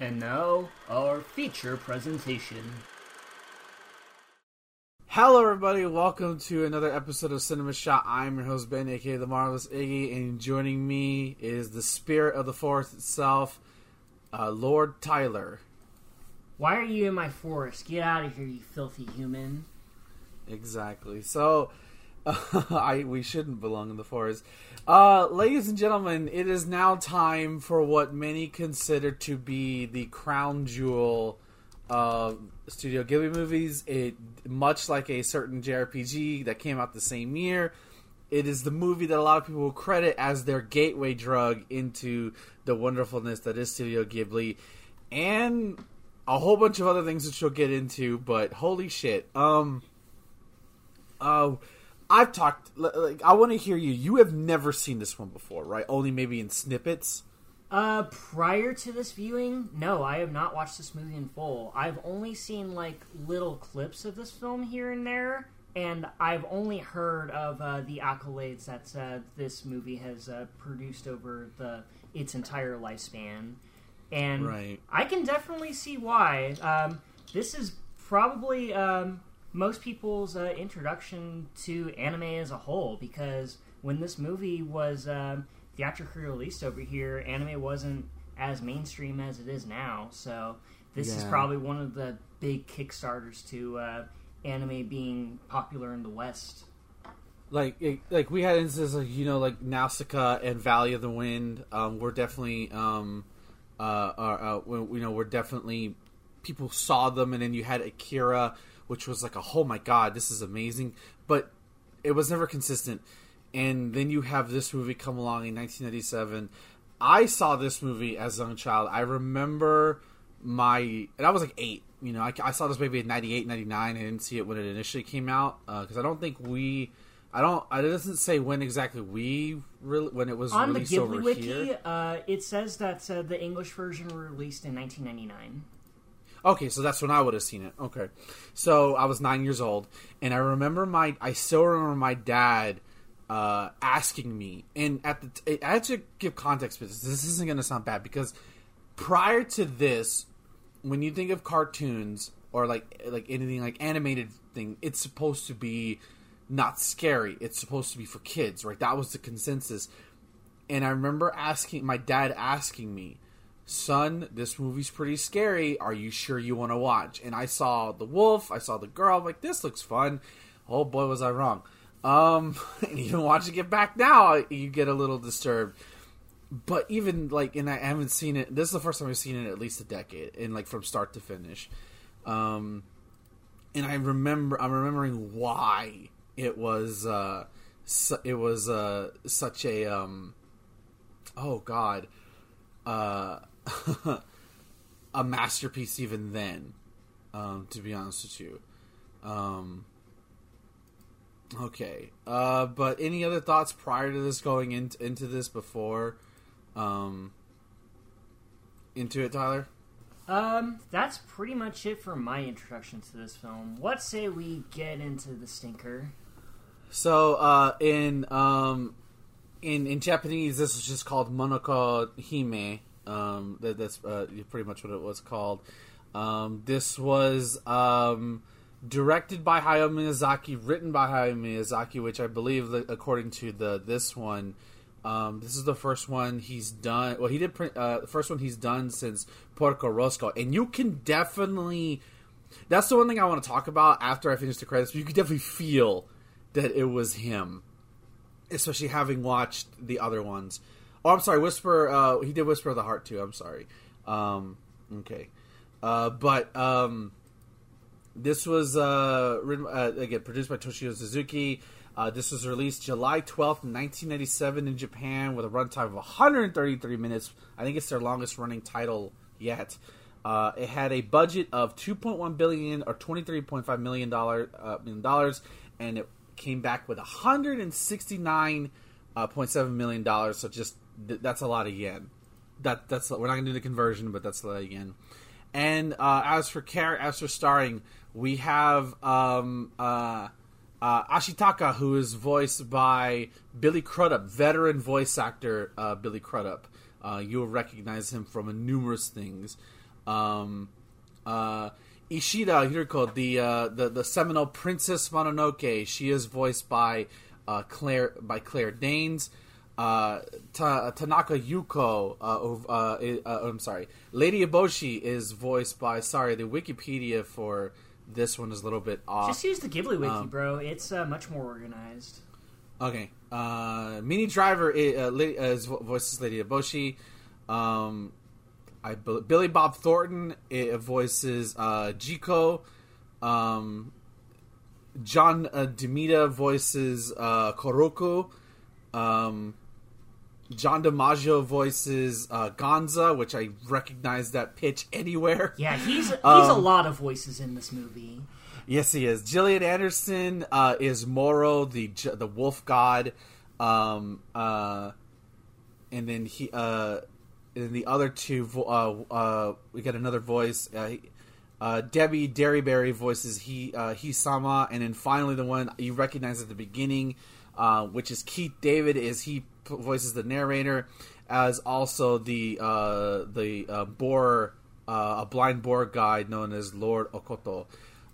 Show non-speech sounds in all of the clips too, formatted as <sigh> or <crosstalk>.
And now, our feature presentation. Hello, everybody. Welcome to another episode of Cinema Shot. I'm your host, Ben, aka The Marvelous Iggy, and joining me is the spirit of the forest itself, uh, Lord Tyler. Why are you in my forest? Get out of here, you filthy human. Exactly. So, <laughs> I we shouldn't belong in the forest. Uh, ladies and gentlemen, it is now time for what many consider to be the crown jewel of Studio Ghibli movies. It much like a certain JRPG that came out the same year. It is the movie that a lot of people will credit as their gateway drug into the wonderfulness that is Studio Ghibli, and a whole bunch of other things that we'll get into. But holy shit, um, uh, I've talked. Like, I want to hear you. You have never seen this one before, right? Only maybe in snippets. Uh, prior to this viewing, no, I have not watched this movie in full. I've only seen like little clips of this film here and there, and I've only heard of uh, the accolades that uh, this movie has uh, produced over the its entire lifespan, and Right. I can definitely see why. Um, this is probably um, most people's uh, introduction to anime as a whole because when this movie was um, theatrically released over here, anime wasn't as mainstream as it is now. So this is probably one of the big kickstarters to uh, anime being popular in the West. like it, like we had instances like you know like Nausicaa and Valley of the Wind um, were definitely um, uh, uh, uh, you know we're definitely people saw them and then you had Akira which was like a oh my god this is amazing but it was never consistent and then you have this movie come along in 1997 I saw this movie as a young child I remember my and I was like eight you know I, I saw this maybe in 98 99 I didn't see it when it initially came out because I don't think we I don't. It doesn't say when exactly we really when it was On the released over Ghibli Wiki, here. uh, it says that uh, the English version were released in 1999. Okay, so that's when I would have seen it. Okay, so I was nine years old, and I remember my. I still remember my dad uh, asking me, and at the. T- I had to give context this. This isn't going to sound bad because prior to this, when you think of cartoons or like like anything like animated thing, it's supposed to be not scary. It's supposed to be for kids, right? That was the consensus. And I remember asking my dad asking me, "Son, this movie's pretty scary. Are you sure you want to watch?" And I saw the wolf, I saw the girl. I'm like, "This looks fun." Oh boy, was I wrong. Um, <laughs> and even watching it back now, you get a little disturbed. But even like, and I haven't seen it. This is the first time I've seen it in at least a decade, and like from start to finish. Um, and I remember, I'm remembering why it was. Uh, su- it was uh, such a. Um, oh God, uh, <laughs> a masterpiece even then. Um, to be honest with you. Um, okay, uh, but any other thoughts prior to this going in, into this before um, into it, Tyler? Um, that's pretty much it for my introduction to this film. What say we get into the stinker? So uh, in um, in in Japanese, this is just called Mononoke Hime. Um, that, that's uh, pretty much what it was called. Um, this was um, directed by Hayao Miyazaki, written by Hayao Miyazaki, which I believe, according to the this one, um, this is the first one he's done. Well, he did print, uh, the first one he's done since Porco Rosso, and you can definitely. That's the one thing I want to talk about after I finish the credits. You can definitely feel that it was him, especially having watched the other ones. Oh, I'm sorry, Whisper. Uh, he did Whisper of the Heart too. I'm sorry. Um, okay, uh, but um, this was uh, written, uh, again produced by Toshio Suzuki. Uh, this was released July 12th, 1997 in Japan with a runtime of 133 minutes. I think it's their longest running title yet. Uh, it had a budget of 2.1 billion or 23.5 million dollar uh, million dollars, and it came back with 169.7 million dollars. So just th- that's a lot of yen. That that's we're not gonna do the conversion, but that's a lot of yen. And uh, as for char- as for starring, we have um, uh, uh, Ashitaka, who is voiced by Billy Crudup, veteran voice actor uh, Billy Crudup. Uh, you'll recognize him from numerous things. Um, uh, Ishida Hiroko, the the the seminal Princess Mononoke, she is voiced by Claire by Claire Danes. Uh, Ta- Tanaka Yuko, uh, uh, uh, I'm sorry, Lady Eboshi is voiced by. Sorry, the Wikipedia for this one is a little bit off. Just use the Ghibli wiki, Um, bro. It's uh, much more organized. Okay. Uh, Minnie Driver i- uh, Lady, is vo- voices Lady Eboshi. Um, I Billy Bob Thornton voices uh, Jiko. Um, John uh, DeMita voices uh, Koroku. Um, John DiMaggio voices uh, Gonza, which I recognize that pitch anywhere. Yeah, he's <laughs> he's Um, a lot of voices in this movie. Yes, he is. Gillian Anderson uh, is Moro, the the wolf god, um, uh, and then he, uh, and the other two, vo- uh, uh, we got another voice. Uh, uh, Debi Derryberry voices he uh, he sama, and then finally the one you recognize at the beginning, uh, which is Keith David, is he voices the narrator, as also the uh, the uh, boar, uh, a blind boar guide known as Lord Okkoto.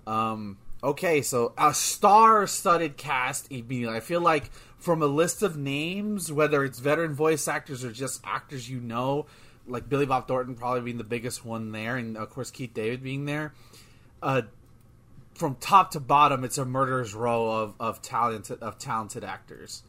Um, okay, so a star-studded cast. Immediately, I feel like from a list of names, whether it's veteran voice actors or just actors you know, like Billy Bob Thornton probably being the biggest one there, and of course Keith David being there. Uh, from top to bottom, it's a murderer's row of of talented of talented actors.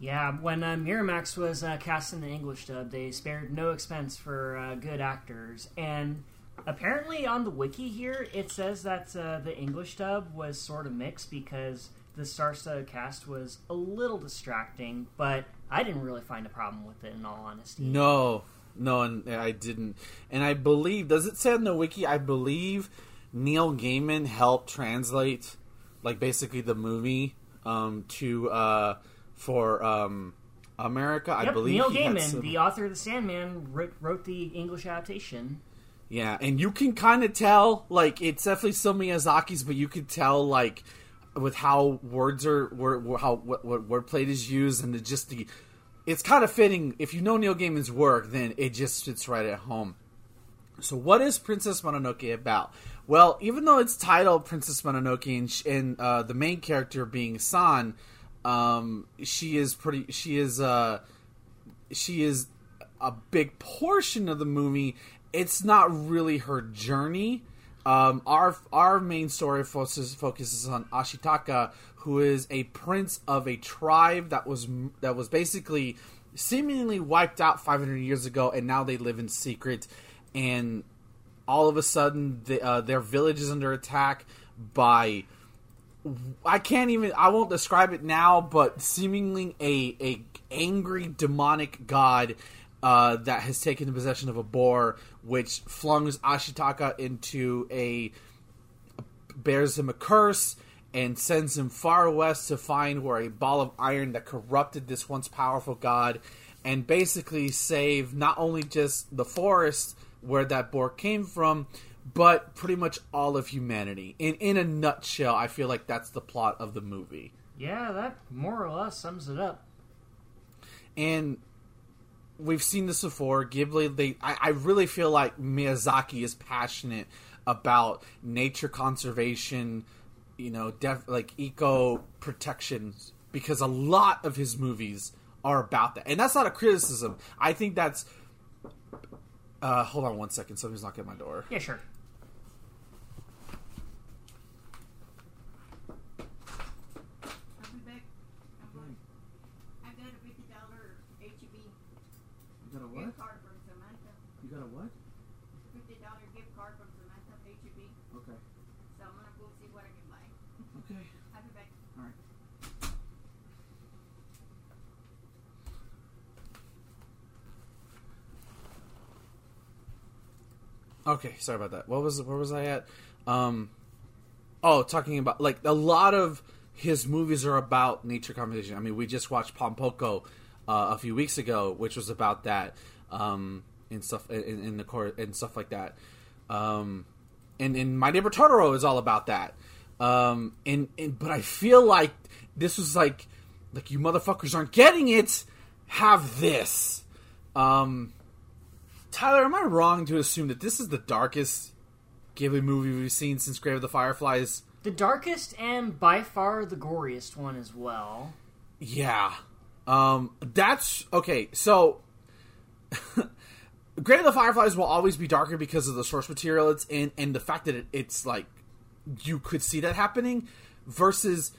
Yeah, when uh, Miramax was uh, casting the English dub, they spared no expense for uh, good actors. And apparently, on the wiki here, it says that uh, the English dub was sort of mixed because the star-studded cast was a little distracting. But I didn't really find a problem with it, in all honesty. No, no, and I didn't. And I believe, does it say in the wiki? I believe Neil Gaiman helped translate, like basically the movie, um, to uh, for um, America. I believe Neil Gaiman, some- the author of The Sandman, wrote, wrote the English adaptation. Yeah, and you can kind of tell, like, it's definitely still Miyazaki's, but you could tell, like, with how words are, word, how what, what wordplay is used, and the, just the, it's kind of fitting. If you know Neil Gaiman's work, then it just fits right at home. So, what is Princess Mononoke about? Well, even though it's titled Princess Mononoke, and, sh- and uh, the main character being San, um, she is pretty. She is. Uh, she is a big portion of the movie. It's not really her journey. Um, our our main story focuses focuses on Ashitaka, who is a prince of a tribe that was that was basically seemingly wiped out 500 years ago, and now they live in secret. And all of a sudden, the, uh, their village is under attack by I can't even I won't describe it now, but seemingly a a angry demonic god uh, that has taken possession of a boar, which flungs Ashitaka into a bears him a curse and sends him far west to find where a ball of iron that corrupted this once powerful god and basically save not only just the forest where that boar came from but pretty much all of humanity in in a nutshell i feel like that's the plot of the movie Yeah, that more or less sums it up. and we've seen this before. Ghibli, they, I, I really feel like Miyazaki is passionate about nature conservation, you know, def, like eco protection, because a lot of his movies are about that, and that's not a criticism. I think that's. Uh, hold on one second. Somebody's knocking at my door. Yeah, sure. I'll be back. I'm going. I got a fifty dollar HEB You got a gift card from Samantha. You got a what? Fifty dollar gift card from Samantha HEB. Okay. So I'm gonna go see what I can buy. Okay. I'll be back. All right. Okay, sorry about that. What was where was I at? Um, oh, talking about like a lot of his movies are about nature conservation. I mean, we just watched Pompoko uh, a few weeks ago, which was about that um, and stuff in, in the court and stuff like that. Um, and, and My Neighbor Totoro is all about that. Um, and, and but I feel like this was like like you motherfuckers aren't getting it. Have this. Um, Tyler, am I wrong to assume that this is the darkest Ghibli movie we've seen since Grave of the Fireflies? The darkest and by far the goriest one as well. Yeah. Um, that's okay. So, <laughs> Grave of the Fireflies will always be darker because of the source material it's in, and the fact that it, it's like you could see that happening. Versus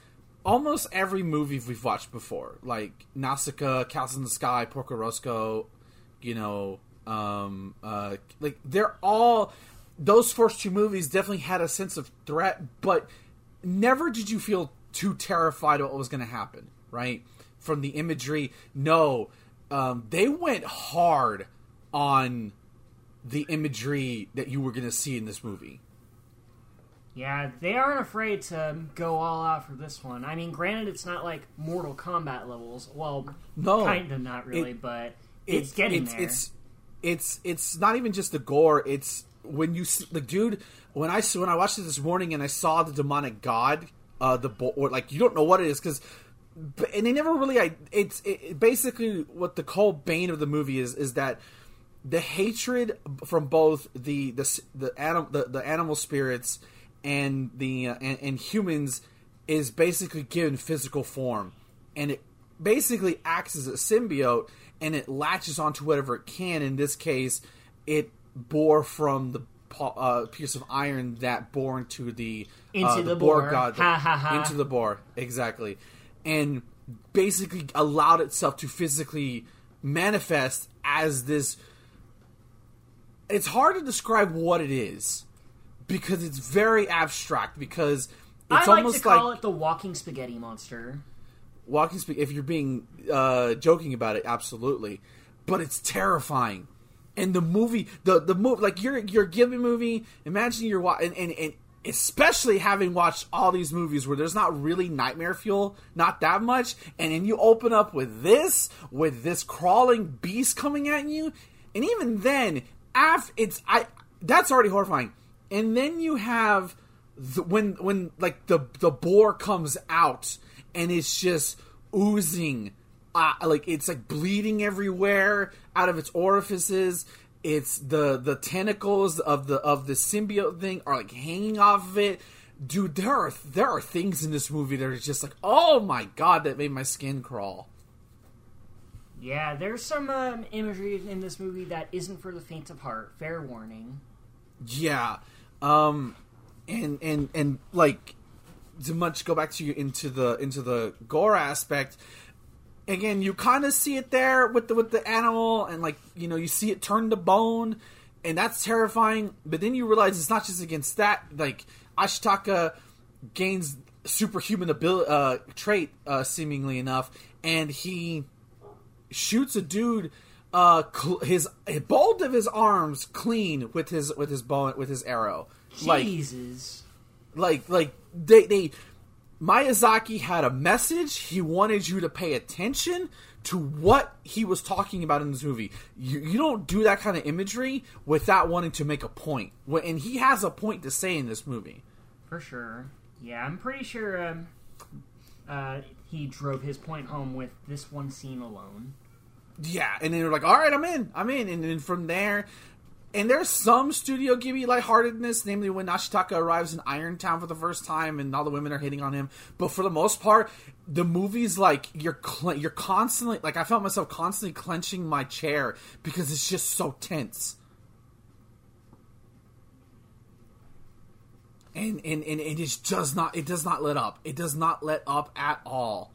almost every movie we've watched before, like Nausicaa, Castles in the Sky, Porco Rosso, you know, um, uh, like they're all those first two movies definitely had a sense of threat, but never did you feel too terrified of what was going to happen, right? From the imagery, no, um, they went hard on the imagery that you were going to see in this movie. Yeah, they aren't afraid to go all out for this one. I mean, granted, it's not like Mortal Kombat levels. Well, No, kind of not really, It- but it's, getting it's, there. It's it's it's not even just the gore. It's when you see, the dude when I when I watched it this morning and I saw the demonic god, uh, the or like you don't know what it is because. And they never really. I it's it, basically what the whole bane of the movie is is that the hatred from both the the the animal the, the animal spirits and the uh, and, and humans is basically given physical form, and it basically acts as a symbiote, and it latches onto whatever it can. In this case, it bore from the uh, piece of iron that bore into the Into uh, the boar boar. god Ha, ha, ha. into the boar exactly, and basically allowed itself to physically manifest as this it's hard to describe what it is because it's very abstract because it's I like almost to call like it the walking spaghetti monster. Walking speak if you're being uh joking about it absolutely. But it's terrifying. And the movie the the movie like you're you're giving movie imagine you're wa- and, and and especially having watched all these movies where there's not really nightmare fuel not that much and then you open up with this with this crawling beast coming at you and even then af it's i that's already horrifying. And then you have the, when when like the the boar comes out and it's just oozing uh, like it's like bleeding everywhere out of its orifices it's the the tentacles of the of the symbiote thing are like hanging off of it dude there are there are things in this movie that are just like oh my god that made my skin crawl Yeah, there's some um, imagery in this movie that isn't for the faint of heart. Fair warning. Yeah, um, and and and like to much go back to you into the into the gore aspect. Again, you kind of see it there with the with the animal, and like you know, you see it turn to bone, and that's terrifying. But then you realize it's not just against that. Like Ashitaka gains superhuman ability uh, trait, uh, seemingly enough, and he shoots a dude uh cl- his both of his arms clean with his with his bow with his arrow Jesus. like like they they Miyazaki had a message he wanted you to pay attention to what he was talking about in this movie you, you don't do that kind of imagery without wanting to make a point and he has a point to say in this movie For sure. Yeah, I'm pretty sure um, uh, he drove his point home with this one scene alone. Yeah, and then they're like, "All right, I'm in, I'm in," and then from there, and there's some Studio Ghibli lightheartedness, namely when Ashitaka arrives in Iron Town for the first time, and all the women are hitting on him. But for the most part, the movie's like you're cl- you're constantly like I felt myself constantly clenching my chair because it's just so tense. And, and, and it just does not it does not let up. It does not let up at all.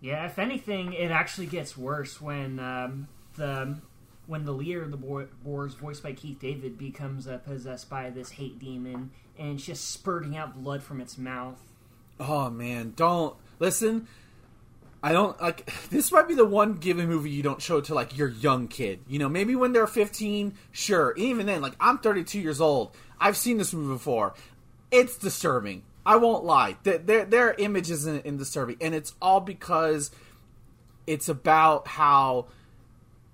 Yeah, if anything, it actually gets worse when um, the when the leader of the boar, boars, voiced by Keith David, becomes uh, possessed by this hate demon, and it's just spurting out blood from its mouth. Oh man, don't listen. I don't like <laughs> this might be the one Ghibli movie you don't show to like your young kid. You know, maybe when they're 15, sure. Even then, like I'm 32 years old. I've seen this movie before. It's disturbing. I won't lie. Their their, image is in, in disturbing, and it's all because it's about how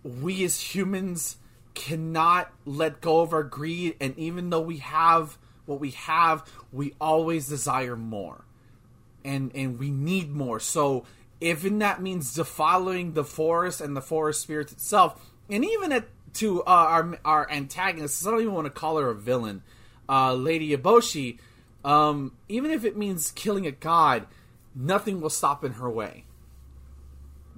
we as humans cannot let go of our greed, and even though we have what we have, we always desire more and and we need more. So even that means defiling the forest and the forest spirit itself, and even at to uh, our our antagonist. I don't even want to call her a villain, uh, Lady Eboshi. Um, even if it means killing a god, nothing will stop in her way.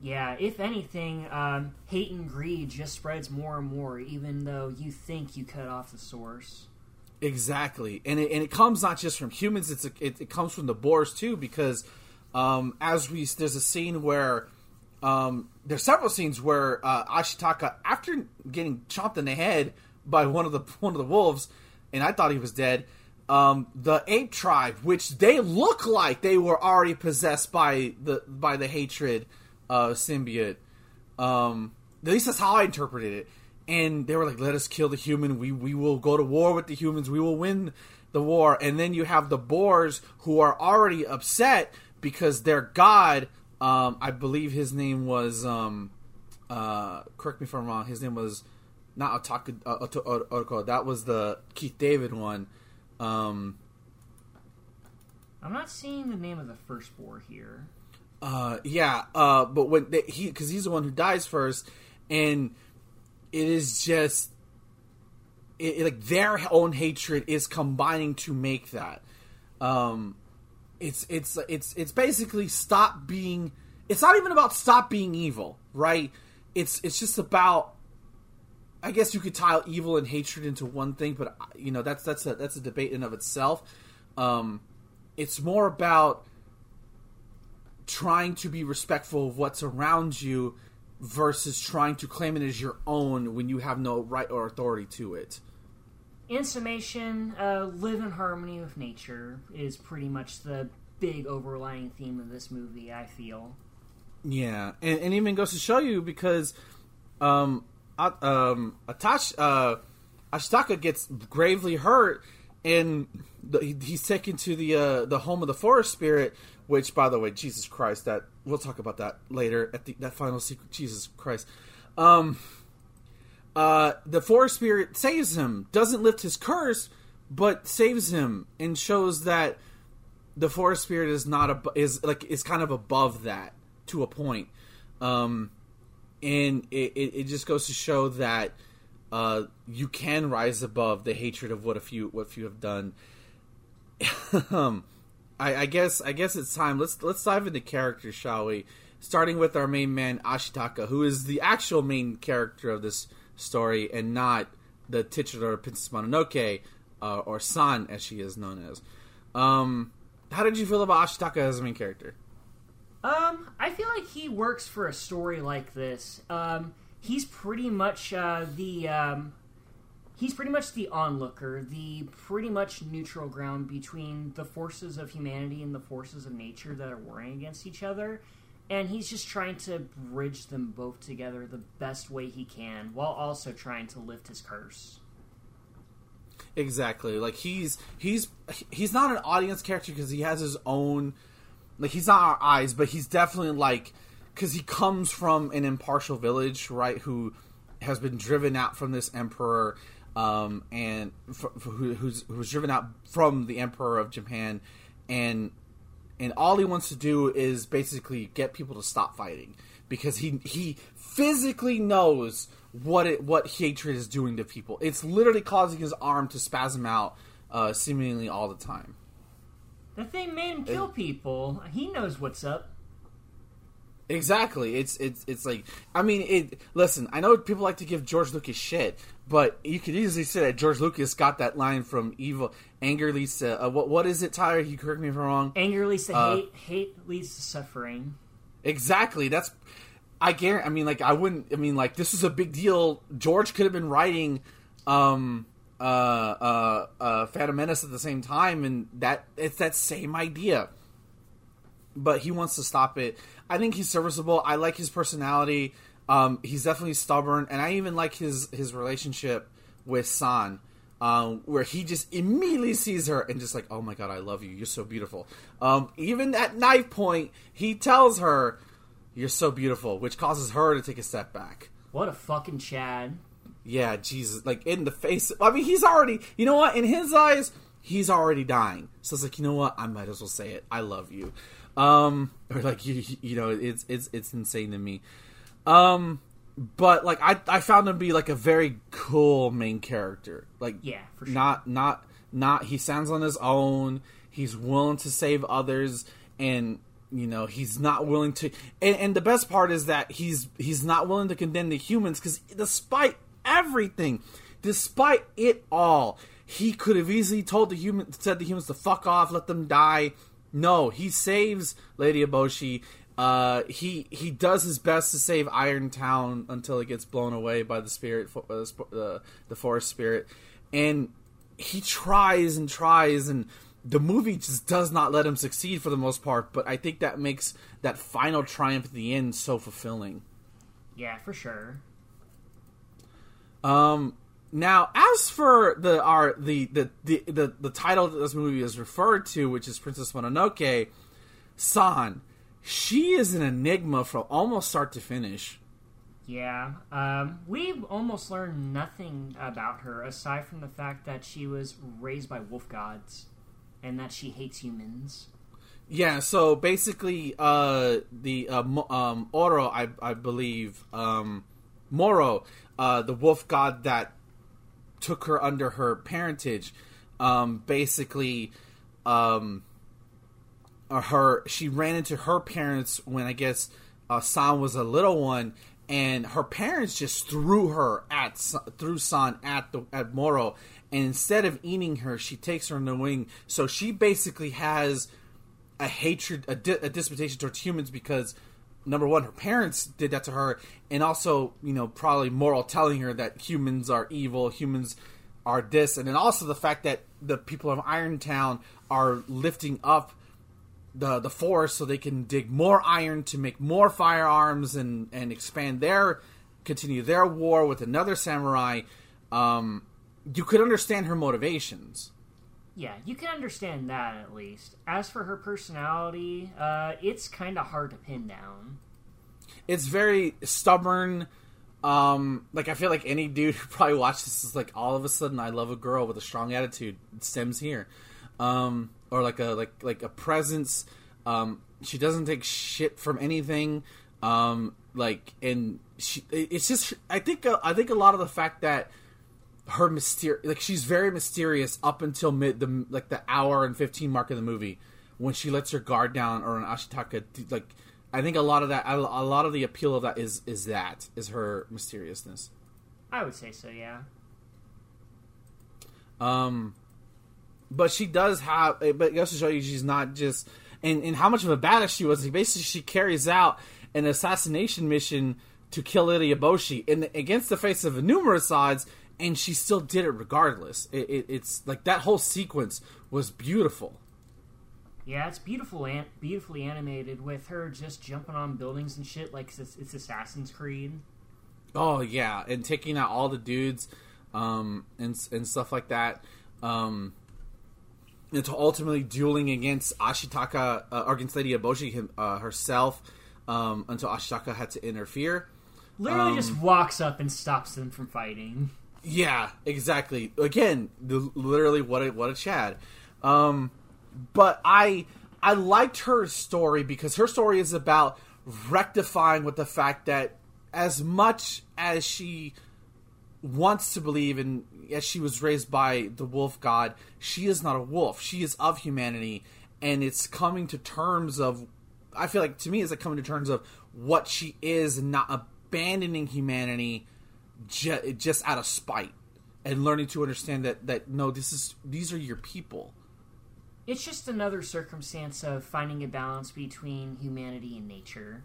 Yeah, if anything, um, hate and greed just spreads more and more, even though you think you cut off the source. Exactly, and it, and it comes not just from humans; it's a, it, it comes from the boars too. Because um, as we there's a scene where um, there's several scenes where uh, Ashitaka, after getting chomped in the head by one of the one of the wolves, and I thought he was dead. Um, the ape tribe, which they look like they were already possessed by the by the hatred uh, symbiote. Um, at least that's how I interpreted it. And they were like, "Let us kill the human. We we will go to war with the humans. We will win the war." And then you have the boars who are already upset because their god, um, I believe his name was, um, uh, correct me if I'm wrong. His name was not Otaka uh, Oto- Oto- Otoko. That was the Keith David one. Um, I'm not seeing the name of the first boar here. Uh, yeah. Uh, but when they, he, because he's the one who dies first, and it is just, it, it- like their own hatred is combining to make that. Um, it's it's it's it's basically stop being. It's not even about stop being evil, right? It's it's just about. I guess you could tile evil and hatred into one thing, but you know that's that's a that's a debate in of itself. Um, it's more about trying to be respectful of what's around you versus trying to claim it as your own when you have no right or authority to it. In summation, uh, live in harmony with nature is pretty much the big overlying theme of this movie, I feel. Yeah, and, and even goes to show you because um, um, Atash, uh, Ashitaka gets gravely hurt, and the, he's taken to the uh, the home of the forest spirit. Which, by the way, Jesus Christ, that we'll talk about that later at the that final secret. Jesus Christ, um, uh, the forest spirit saves him, doesn't lift his curse, but saves him and shows that the forest spirit is not a is like is kind of above that to a point um and it, it, it just goes to show that uh you can rise above the hatred of what a few what few have done <laughs> um I, I guess I guess it's time let's let's dive into characters shall we starting with our main man Ashitaka who is the actual main character of this story and not the titular Princess Mononoke uh, or San as she is known as um how did you feel about Ashitaka as a main character? Um, I feel like he works for a story like this. Um, he's pretty much uh, the um, he's pretty much the onlooker, the pretty much neutral ground between the forces of humanity and the forces of nature that are warring against each other. And he's just trying to bridge them both together the best way he can, while also trying to lift his curse. Exactly. Like he's he's he's not an audience character because he has his own like he's not our eyes, but he's definitely like because he comes from an impartial village, right? Who has been driven out from this emperor, um, and f- f- who, who's who driven out from the emperor of Japan, and and all he wants to do is basically get people to stop fighting because he he physically knows what it what hatred is doing to people. It's literally causing his arm to spasm out uh, seemingly all the time. The thing made him kill people. He knows what's up. Exactly. It's it's it's like I mean it. Listen, I know people like to give George Lucas shit, but you could easily say that George Lucas got that line from Evil Anger leads to uh, what what is it, Tyler? You correct me if I'm wrong. Anger leads to Uh, hate. Hate leads to suffering. Exactly. That's I guarantee. I mean, like I wouldn't. I mean, like this is a big deal. George could have been writing, um, uh, uh, uh, Phantom Menace at the same time, and that it's that same idea. But he wants to stop it. I think he's serviceable. I like his personality. Um, he's definitely stubborn, and I even like his his relationship with San. Um, where he just immediately sees her and just like, oh my god, I love you. You're so beautiful. Um, even at knife point, he tells her, "You're so beautiful," which causes her to take a step back. What a fucking Chad. Yeah, Jesus, like in the face. I mean, he's already. You know what? In his eyes, he's already dying. So it's like, you know what? I might as well say it. I love you. Um, <laughs> or like you, you know, it's it's it's insane to me. Um, but like I I found him to be like a very cool main character. Like Yeah, for sure. not not not he stands on his own. He's willing to save others and you know he's not willing to and, and the best part is that he's he's not willing to condemn the humans because despite everything despite it all he could have easily told the human said the humans to fuck off let them die no he saves lady eboshi uh, he he does his best to save Iron Town until it gets blown away by the spirit, uh, uh, the forest spirit, and he tries and tries, and the movie just does not let him succeed for the most part. But I think that makes that final triumph at the end so fulfilling. Yeah, for sure. Um, now, as for the our the the, the the the title that this movie is referred to, which is Princess Mononoke, San, she is an enigma from almost start to finish. Yeah, um, we've almost learned nothing about her aside from the fact that she was raised by wolf gods and that she hates humans. Yeah, so basically, uh, the uh, um, Oro, I, I believe, um, Moro, uh, the wolf god that took her under her parentage, um, basically, um, her she ran into her parents when I guess uh, San was a little one, and her parents just threw her at threw San at the at Moro, and instead of eating her, she takes her in the wing. So she basically has a hatred, a, di- a disputation towards humans because number one, her parents did that to her, and also you know probably Moro telling her that humans are evil, humans are this, and then also the fact that the people of Iron Town are lifting up the the forest so they can dig more iron to make more firearms and and expand their continue their war with another samurai. Um, you could understand her motivations. Yeah, you can understand that at least. As for her personality, uh, it's kind of hard to pin down. it's very stubborn. Um, like I feel like any dude <laughs> who probably watched this is like all of a sudden I love a girl with a strong attitude. It stems here, um, or like a like like a presence. Um, she doesn't take shit from anything. Um, like and she, it's just I think uh, I think a lot of the fact that her myster like she's very mysterious up until mid the like the hour and 15 mark of the movie when she lets her guard down or an ashitaka like i think a lot of that a a lot of the appeal of that is is that is her mysteriousness I would say so, yeah. um but she does have eh, but it goes to show you she's not just and, and how much of a badass she was basically she carries out an assassination mission to kill Lady Eboshi in the, against the face of numerous odds and she still did it regardless it, it, it's like that whole sequence was beautiful Yeah, it's beautiful, an- beautifully animated with her just jumping on buildings and shit like it's, it's Assassin's Creed. Oh yeah, and taking out all the dudes, um, and and stuff like that. Um, and to ultimately dueling against Ashitaka uh, or against Lady Eboshi him, uh, herself, um, until Ashitaka had to interfere. Literally Um, just walks up and stops them from fighting. Yeah, exactly. Again, the, literally what a what a Chad. Um, but I I liked her story because her story is about rectifying with the fact that as much as she wants to believe and as she was raised by the wolf god, she is not a wolf. She is of humanity, and it's coming to terms of. I feel like to me, it's like coming to terms of what she is, and not abandoning humanity ju- just out of spite, and learning to understand that that no, this is these are your people. It's just another circumstance of finding a balance between humanity and nature.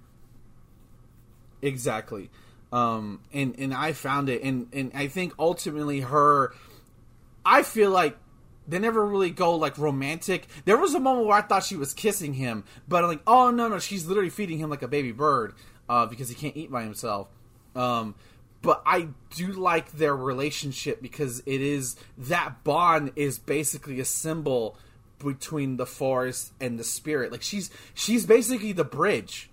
Exactly. Um, and and I found it, and and I think ultimately her, I feel like they never really go like romantic. There was a moment where I thought she was kissing him, but I'm like, oh no no, she's literally feeding him like a baby bird, uh, because he can't eat by himself. Um, but I do like their relationship because it is that bond is basically a symbol between the forest and the spirit. Like she's she's basically the bridge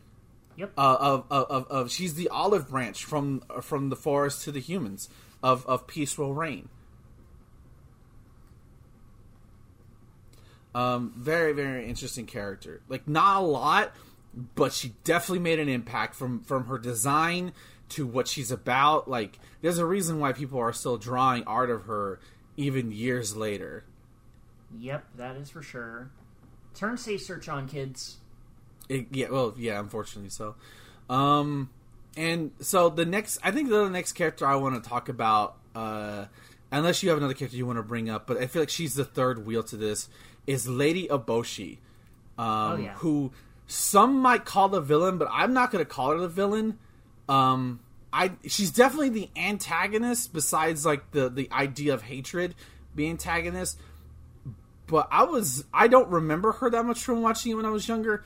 Yep. uh, of, of, of, of she's the olive branch from from the forest to the humans of of peace will reign. Um, very very interesting character. Like not a lot, but she definitely made an impact from from her design to what she's about. Like, there's a reason why people are still drawing art of her even years later. Yep, that is for sure. Turn safe search on, kids. It, yeah, well, yeah, unfortunately so. Um, and so the next, I think the next character I want to talk about, uh, unless you have another character you want to bring up, but I feel like she's the third wheel to this, is Lady Eboshi. Um, Oh, yeah. Who some might call the villain, but I'm not going to call her the villain. Um, I she's definitely the antagonist. Besides, like the the idea of hatred, being antagonist. But I was I don't remember her that much from watching it when I was younger.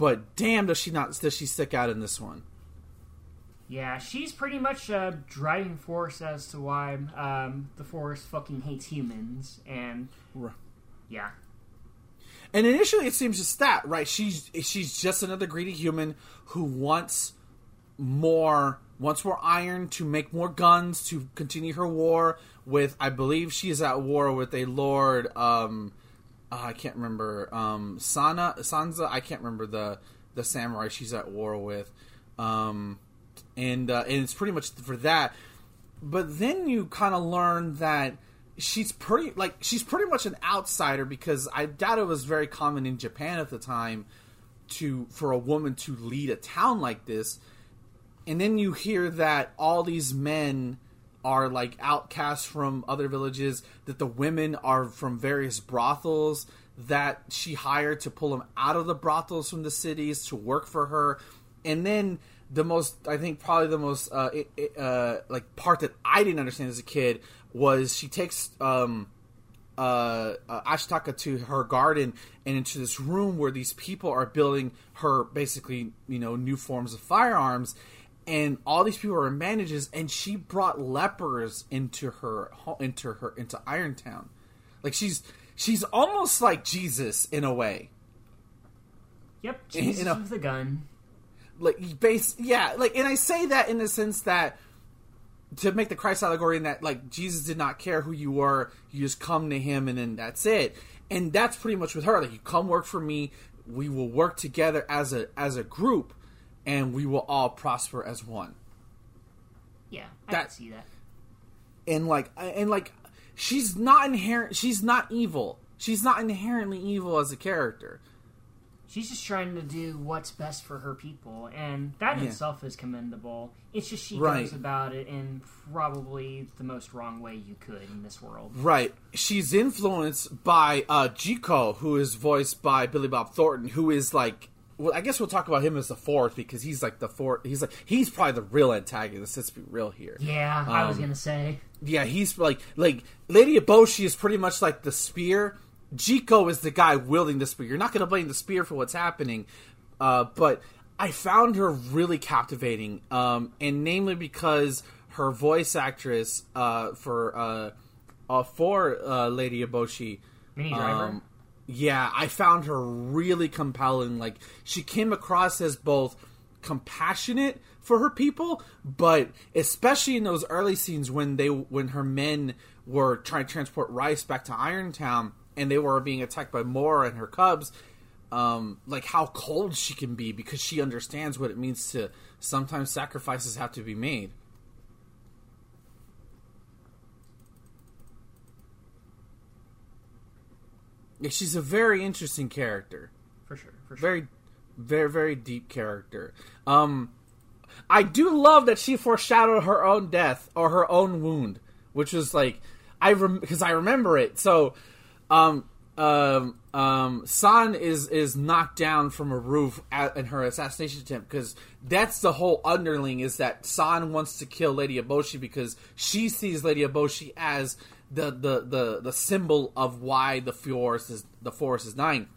But damn, does she not does she stick out in this one? Yeah, she's pretty much a driving force as to why um, the forest fucking hates humans, and yeah, And initially, it seems just that, right? She's she's just another greedy human who wants more, wants more iron to make more guns to continue her war with. I believe she is at war with a lord. Um, uh, I can't remember. Um, Sana Sansa. I can't remember the the samurai she's at war with. Um, and uh, and it's pretty much for that. But then you kind of learn that she's pretty like she's pretty much an outsider because I doubt it was very common in Japan at the time to for a woman to lead a town like this. And then you hear that all these men are like outcasts from other villages, that the women are from various brothels that she hired to pull them out of the brothels from the cities to work for her. And then the most, I think, probably the most uh, it, it, uh, like part that I didn't understand as a kid was she takes um, uh, uh, Ashitaka to her garden and into this room where these people are building her basically, you know, new forms of firearms. And all these people are manages, and she brought lepers into her into her into Irontown, like she's she's almost like Jesus in a way. yep, Jesus know- with a gun. like base yeah like and i say that in the sense that to make the christ allegory in that like jesus did not care who you were you just come to him and then that's it and that's pretty much with her like you come work for me we will work together as a as a group and we will all prosper as one Yeah, I That- can see that. and like and like she's not inherent she's not evil she's not inherently evil as a character She's just trying to do what's best for her people, and that Yeah. itself is commendable. It's just she Right. goes about it in probably the most wrong way you could in this world. Right. She's influenced by uh Jiko, who is voiced by Billy Bob Thornton, who is like well, I guess we'll talk about him as the fourth because he's like the fourth. He's like he's probably the real antagonist. Let's be real here. Yeah, I was Um, gonna say. Yeah, he's like like Lady Eboshi is pretty much like the spear. Jiko is the guy wielding the spear. You're not going to blame the spear for what's happening, uh, but I found her really captivating, um, and namely because her voice actress uh, for uh, uh, for uh, Lady Eboshi. Minnie Driver. Um, yeah, I found her really compelling. Like she came across as both compassionate for her people, but especially in those early scenes when they when her men were trying to transport rice back to Irontown and they were being attacked by Moro and her cubs, um, like how cold she can be because she understands what it means to sometimes sacrifices have to be made. Yeah, she's a very interesting character. for sure, for sure. Very, very, very deep character. Um, I do love that she foreshadowed her own death or her own wound, which was like I because I remember it. So, um, um, um, San is is knocked down from a roof at, in her assassination attempt because that's the whole underling is that San wants to kill Lady Eboshi because she sees Lady Eboshi as the the the, the symbol of why the forest is the forest is dying.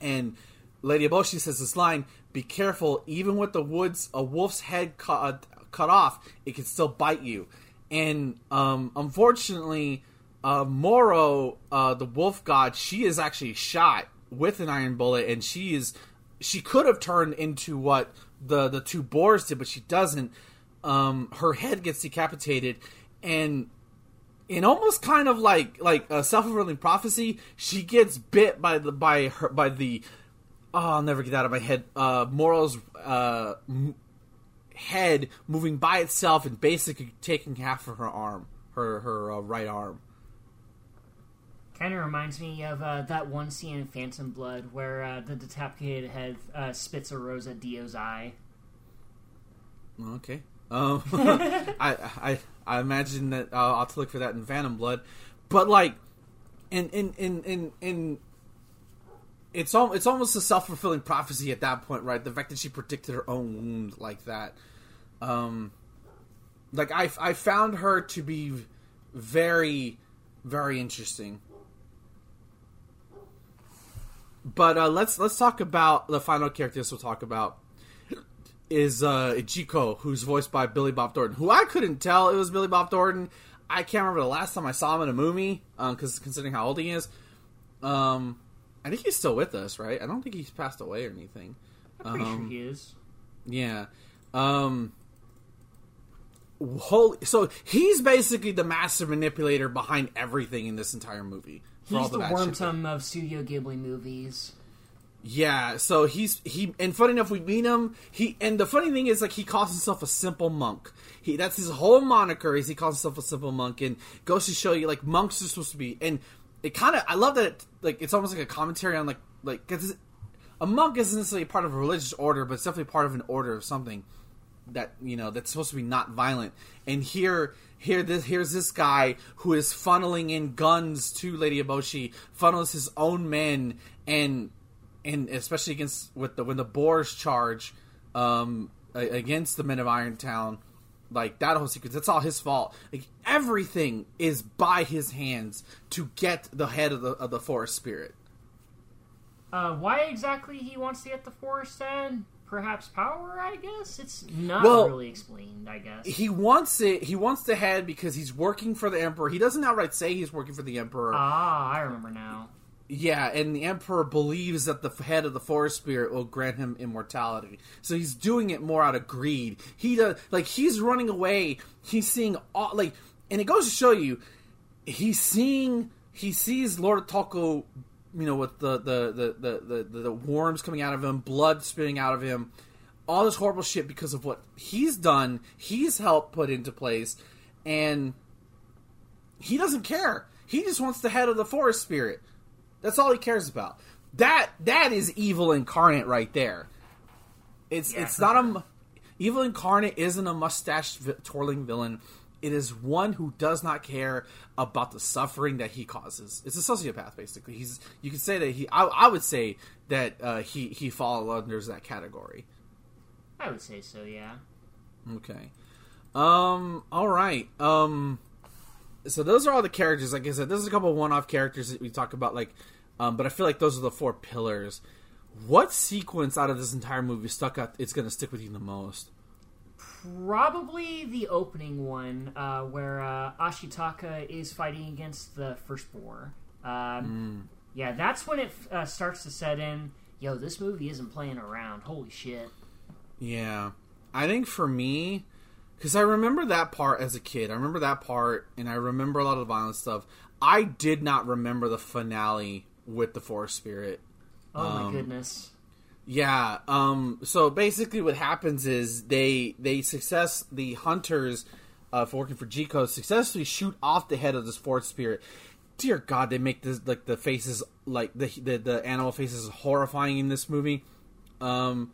And Lady Eboshi says this line: "Be careful, even with the woods, a wolf's head cut cut off, it can still bite you." And um, unfortunately, uh, Moro, uh, the wolf god, she is actually shot with an iron bullet, and she is she could have turned into what the the two boars did, but she doesn't. Um, her head gets decapitated, and in almost kind of like like a self fulfilling prophecy, she gets bit by the by her by the oh I'll never get that out of my head. Uh, Moro's uh, m- head moving by itself and basically taking half of her arm, her her uh, right arm. Kind of reminds me of uh, that one scene in Phantom Blood where uh, the decapitated head uh, spits a rose at Dio's eye. Okay. Um, <laughs> I, I I imagine that uh, I'll have to look for that in Phantom Blood, but like, in in in in, in it's al- it's almost a self fulfilling prophecy at that point, right? The fact that she predicted her own wound like that. Um, like I I found her to be very very interesting. But uh, let's let's talk about the final characters we'll talk about is uh, Ichiko, who's voiced by Billy Bob Thornton, who I couldn't tell it was Billy Bob Thornton. I can't remember the last time I saw him in a movie, because considering how old he is, um, I think he's still with us, right? I don't think he's passed away or anything. I'm pretty Um, sure he is. Yeah. Um holy so he's basically the master manipulator behind everything in this entire movie. for all He's the bad shit. Of Studio Ghibli movies. Yeah, so he's he and funny enough we meet him. He and the funny thing is like he calls himself a simple monk. He that's his whole moniker is he calls himself a simple monk and goes to show you like monks are supposed to be and it kind of I love that it, like it's almost like a commentary on like like cause a monk isn't necessarily part of a religious order, but it's definitely part of an order of something that you know that's supposed to be not violent. And here, here, this here's this guy who is funneling in guns to Lady Eboshi, funnels his own men, and and especially against with the when the boars charge um, against the men of Irontown. Like that whole sequence, that's all his fault. Like everything is by his hands to get the head of the of the forest spirit. Uh, why exactly he wants to get the forest head? Perhaps power, I guess? It's not Well, really explained, I guess. he wants it. He wants the head because he's working for the emperor. He doesn't outright say he's working for the emperor. ah, I remember now. Yeah, and the emperor believes that the head of the forest spirit will grant him immortality. So he's doing it more out of greed. He does like he's running away. He's seeing all like, and it goes to show you, he's seeing. He sees Lord Toko, you know, with the the the the, the, the worms coming out of him, blood spitting out of him, all this horrible shit because of what he's done. He's helped put into place, and he doesn't care. He just wants the head of the forest spirit. That's all he cares about. That that is evil incarnate right there. It's Yeah, it's not a evil incarnate isn't a mustache twirling villain. It is one who does not care about the suffering that he causes. It's a sociopath, basically. He's you could say that he. I, I would say that uh, he he falls under that category. I would say so, yeah. Okay. Um. All right. Um. So those are all the characters. Like I said, this is a couple of one-off characters that we talk about. Like, um. But I feel like those are the four pillars. What sequence out of this entire movie stuck out? It's going to stick with you the most. Probably the opening one, uh, where uh, Ashitaka is fighting against the first boar. Um, Yeah, that's when it uh, starts to set in. Yo, this movie isn't playing around. Holy shit. Yeah, I think for me, because I remember that part as a kid. I remember that part, and I remember a lot of the violent stuff. I did not remember the finale with the forest spirit. Oh my Um, goodness. Yeah. Um. So basically, what happens is they they success the hunters, uh, for working for Jigo successfully shoot off the head of this forest spirit. Dear God, they make this like the faces like the the, the animal faces horrifying in this movie. Um,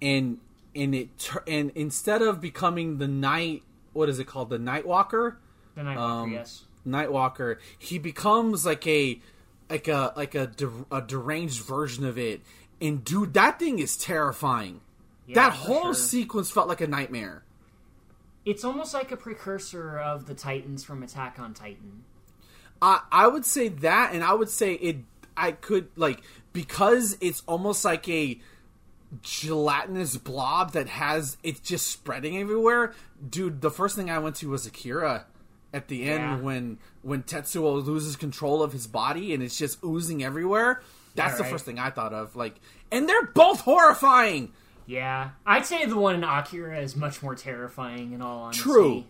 and and it tur- and instead of becoming the night, what is it called, the Night Walker? The Nightwalker, um, yes. Nightwalker, he becomes like a like a like a, de- a deranged version of it. And dude, that thing is terrifying. Yeah, that whole sure. sequence felt like a nightmare. It's almost like a precursor of the Titans from Attack on Titan. I I would say that, and I would say it. I could like because it's almost like a gelatinous blob that has it's just spreading everywhere. Dude, the first thing I went to was Akira at the end Yeah. when when Tetsuo loses control of his body and it's just oozing everywhere. That's Yeah, the first thing I thought of. Like, and they're both horrifying. Yeah, I'd say the one in Akira is much more terrifying. In all honesty, True.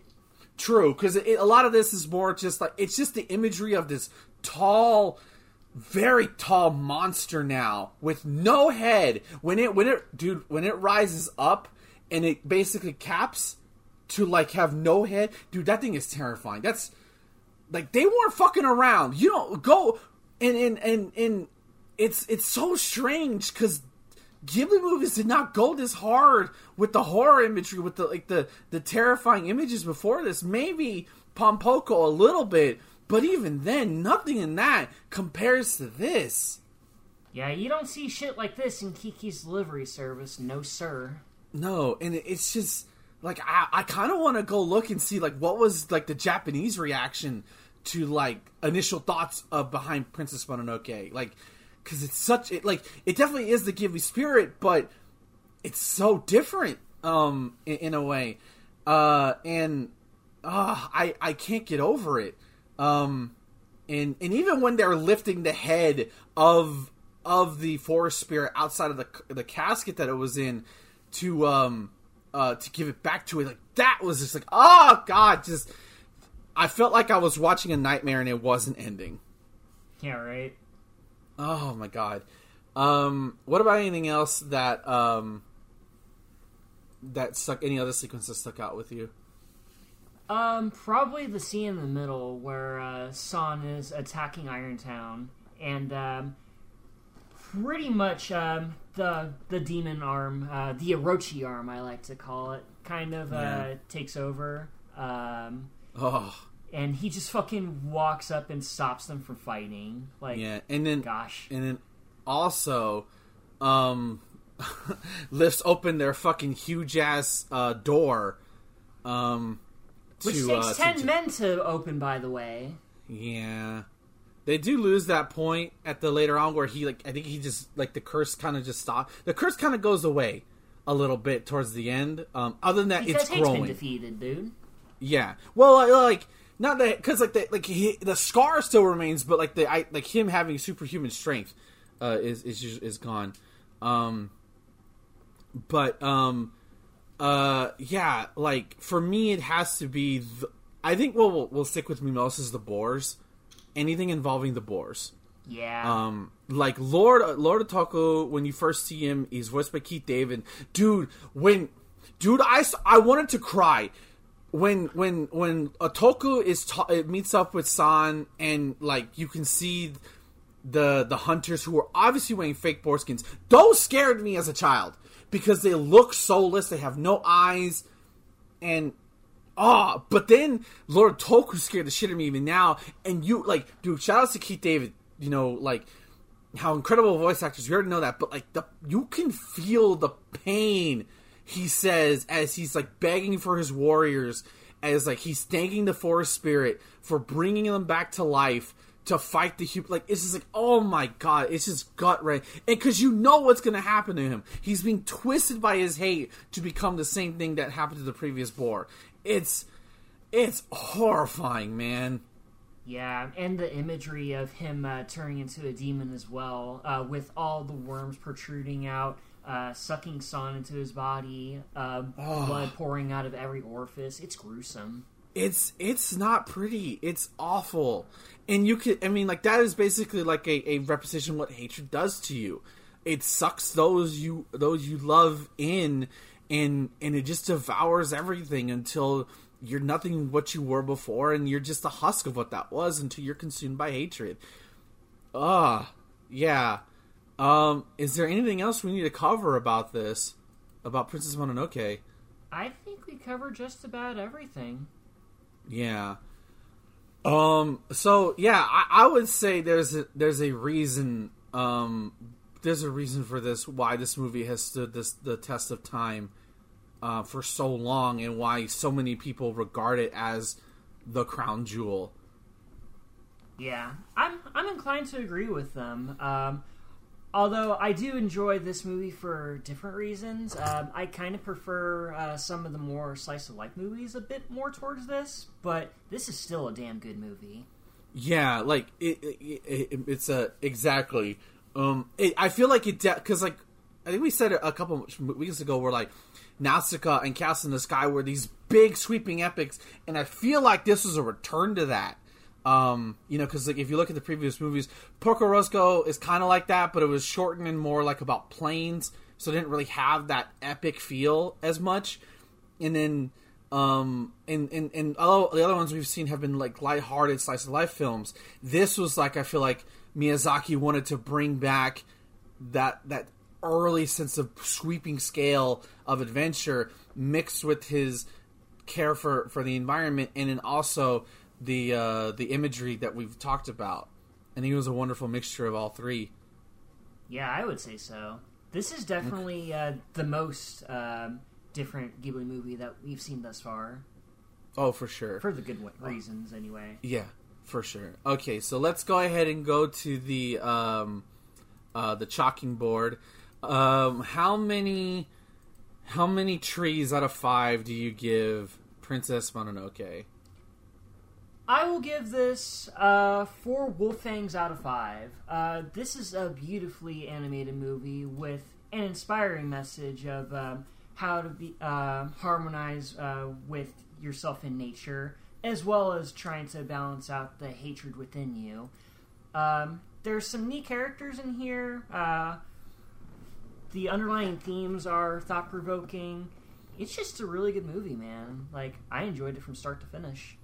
True, because a lot of this is more just like it's just the imagery of this tall, very tall monster now with no head. When it when it dude when it rises up and it basically caps to like have no head. Dude, that thing is terrifying. That's like they weren't fucking around. You don't go and and and and it's it's so strange because Ghibli movies did not go this hard with the horror imagery, with the like the the terrifying images before this. Maybe Pompoko a little bit, but even then, nothing in that compares to this. Yeah, you don't see shit like this in Kiki's Delivery Service, no sir. No, and it's just like I, I kind of want to go look and see like what was like the Japanese reaction to like initial thoughts of behind Princess Mononoke, like because it's such it like it definitely is the Ghibli spirit, but it's so different um in, in a way, uh and uh I I can't get over it, um and and even when they're lifting the head of of the forest spirit outside of the the casket that it was in to um uh to give it back to it like that was just like oh god just I felt like I was watching a nightmare and it wasn't ending. Yeah, right. Oh my god. Um what about anything else that um that stuck any other sequences stuck out with you? Um, probably the scene in the middle where uh, San is attacking Irontown, and um, pretty much um, the the demon arm, uh, the Orochi arm, I like to call it, kind of uh, Yeah. takes over. Um, Oh, and he just fucking walks up and stops them from fighting. Like, yeah. And then gosh, and then also um <laughs> lifts open their fucking huge ass uh door um which to, takes uh, ten to- men to open, by the way. Yeah. They do lose that point at the later on where he like I think he just like the curse kind of just stopped. The curse kind of goes away a little bit towards the end. Um other than that Because it's growing. defeated, dude. Yeah. Well, like, not that cuz like the like he, the scar still remains but like the I like him having superhuman strength uh is is is gone. Um but um uh yeah, like for me it has to be the, I think what will will stick with me most is the boars. Anything involving the boars. Yeah. Um, like Lord Lord Otoko, when you first see him, he's voiced by Keith David. Dude, when dude, I I wanted to cry when when when Otoko is ta- it meets up with San and like you can see the the hunters who are obviously wearing fake boar skins. Those scared me as a child because they look soulless. They have no eyes and ah, but then Lord Toku scared the shit out of me even now. And you like, dude, shout out to Keith David. You know, like how incredible voice actors. We already know that, but like the you can feel the pain he says as he's like begging for his warriors, as like he's thanking the forest spirit for bringing them back to life to fight the human. Like it's just like, oh my god, it's just gut right, and because you know what's gonna happen to him, he's being twisted by his hate to become the same thing that happened to the previous boar. It's it's horrifying, man. Yeah, and the imagery of him uh, turning into a demon as well, uh, with all the worms protruding out, uh, sucking San into his body, uh, blood pouring out of every orifice. It's gruesome. It's it's not pretty. It's awful. And you could i mean like that is basically like a, a repetition of what hatred does to you. It sucks those you those you love in and and it just devours everything until you're nothing what you were before and you're just a husk of what that was until you're consumed by hatred. Ah yeah. Um is there anything else we need to cover about this? About princess mononoke? I think we covered just about everything. Yeah. Um. So yeah, I, I would say there's a, there's a reason. Um. There's a reason for this. Why this movie has stood this the test of time, uh, for so long, and why so many people regard it as the crown jewel. Yeah, I'm I'm inclined to agree with them. Um, although I do enjoy this movie for different reasons. Um, I kind of prefer uh, some of the more slice of life movies a bit more towards this, but this is still a damn good movie. Yeah, like it, it, it it's a exactly. Um, it, I feel like it because like I think we said it a couple weeks ago. Where like Nausicaa and Castle in the Sky were these big sweeping epics, and I feel like this was a return to that. Um, you know, because like if you look at the previous movies, Porco Rosso is kind of like that, but it was shortened and more like about planes so it didn't really have that epic feel as much. And then, um, and and and all the other ones we've seen have been like lighthearted slice of life films. This was like I feel like Miyazaki wanted to bring back that that early sense of sweeping scale of adventure mixed with his care for for the environment and then also the uh the imagery that we've talked about and he was a wonderful mixture of all three Yeah, I would say so. This is definitely uh, the most um different Ghibli movie that we've seen thus far, oh for sure for the good reasons, anyway. Yeah, for sure. Okay, so let's go ahead and go to the um, uh, the chalking board. Um, how many how many trees out of five do you give Princess Mononoke? I will give this uh, four wolf fangs out of five. Uh, this is a beautifully animated movie with an inspiring message of um, how to be uh, harmonize uh, with yourself in nature, as well as trying to balance out the hatred within you. Um, there's some neat characters in here. Uh, the underlying themes are thought provoking. It's just a really good movie, man. Like I enjoyed it from start to finish.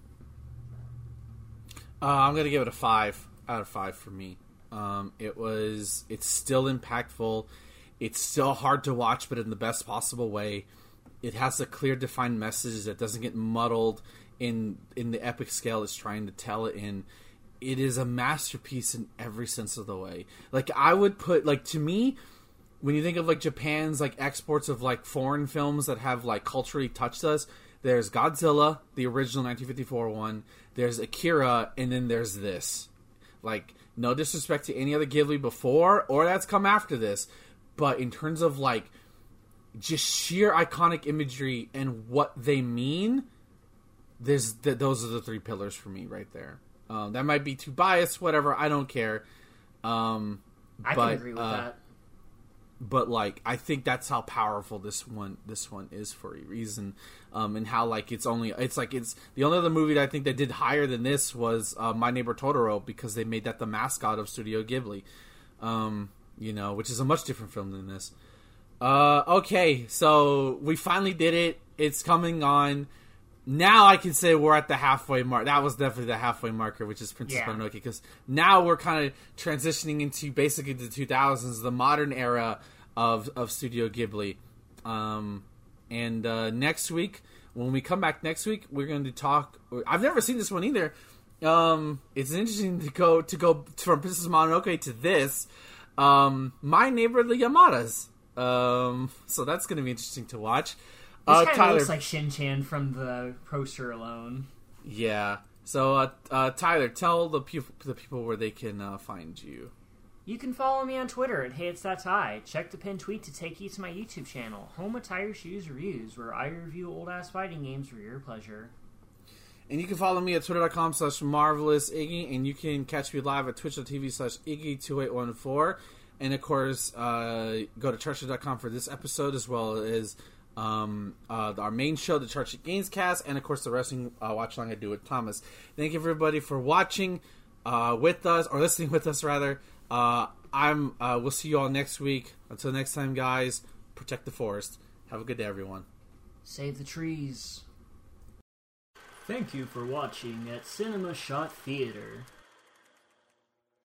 Uh, I'm gonna give it a five out of five for me. Um, it was. It's still impactful. It's still hard to watch, but in the best possible way. It has a clear, defined message that doesn't get muddled in in the epic scale it's trying to tell it in. It is a masterpiece in every sense of the way. Like I would put, like to me, when you think of like Japan's like exports of like foreign films that have like culturally touched us, there's Godzilla, the original 1954 one. There's Akira, and then there's this. Like, no disrespect to any other Ghibli before or that's come after this, but in terms of like just sheer iconic imagery and what they mean, there's th- those are the three pillars for me right there. Um, that might be too biased, whatever. I don't care. Um, I but, can agree with uh, that. But like I think that's how powerful this one this one is for a reason, um, and how like it's only it's like it's the only other movie that I think that did higher than this was uh, My Neighbor Totoro because they made that the mascot of Studio Ghibli, um, you know, which is a much different film than this. Uh, okay, so we finally did it. It's coming on. Now I can say we're at the halfway mark. That was definitely the halfway marker, which is Princess Yeah. Mononoke, because now we're kind of transitioning into basically the 2000s, the modern era of of Studio Ghibli. Um, and uh, next week, when we come back next week, we're going to talk. I've never seen this one either. Um, it's interesting to go to go from Princess Mononoke to this. Um, My Neighbor the Yamadas. Um, so that's going to be interesting to watch. This Uh, kind of looks like Shin Chan from the poster alone. yeah. So uh, uh, Tyler, tell the people the people where they can uh, find you. You can follow me on Twitter at Hey It's That Tie. Check the pinned tweet to take you to my YouTube channel, Home Attire Shoes Reviews, where I review old ass fighting games for your pleasure. And you can follow me at twitter.com slash marvelous Iggy, and you can catch me live at twitch.tv slash Iggy2814. And of course, uh, go to churchill.com for this episode, as well as um, uh, our main show, the Churchill Games Cast, and of course, the wrestling uh, watch along I do with Thomas. Thank you, everybody, for watching uh, with us, or listening with us, rather. Uh, I'm. Uh, we'll see you all next week. Until next time, guys, protect the forest. Have a good day, everyone. Save the trees. Thank you for watching at Cinema Shot Theater.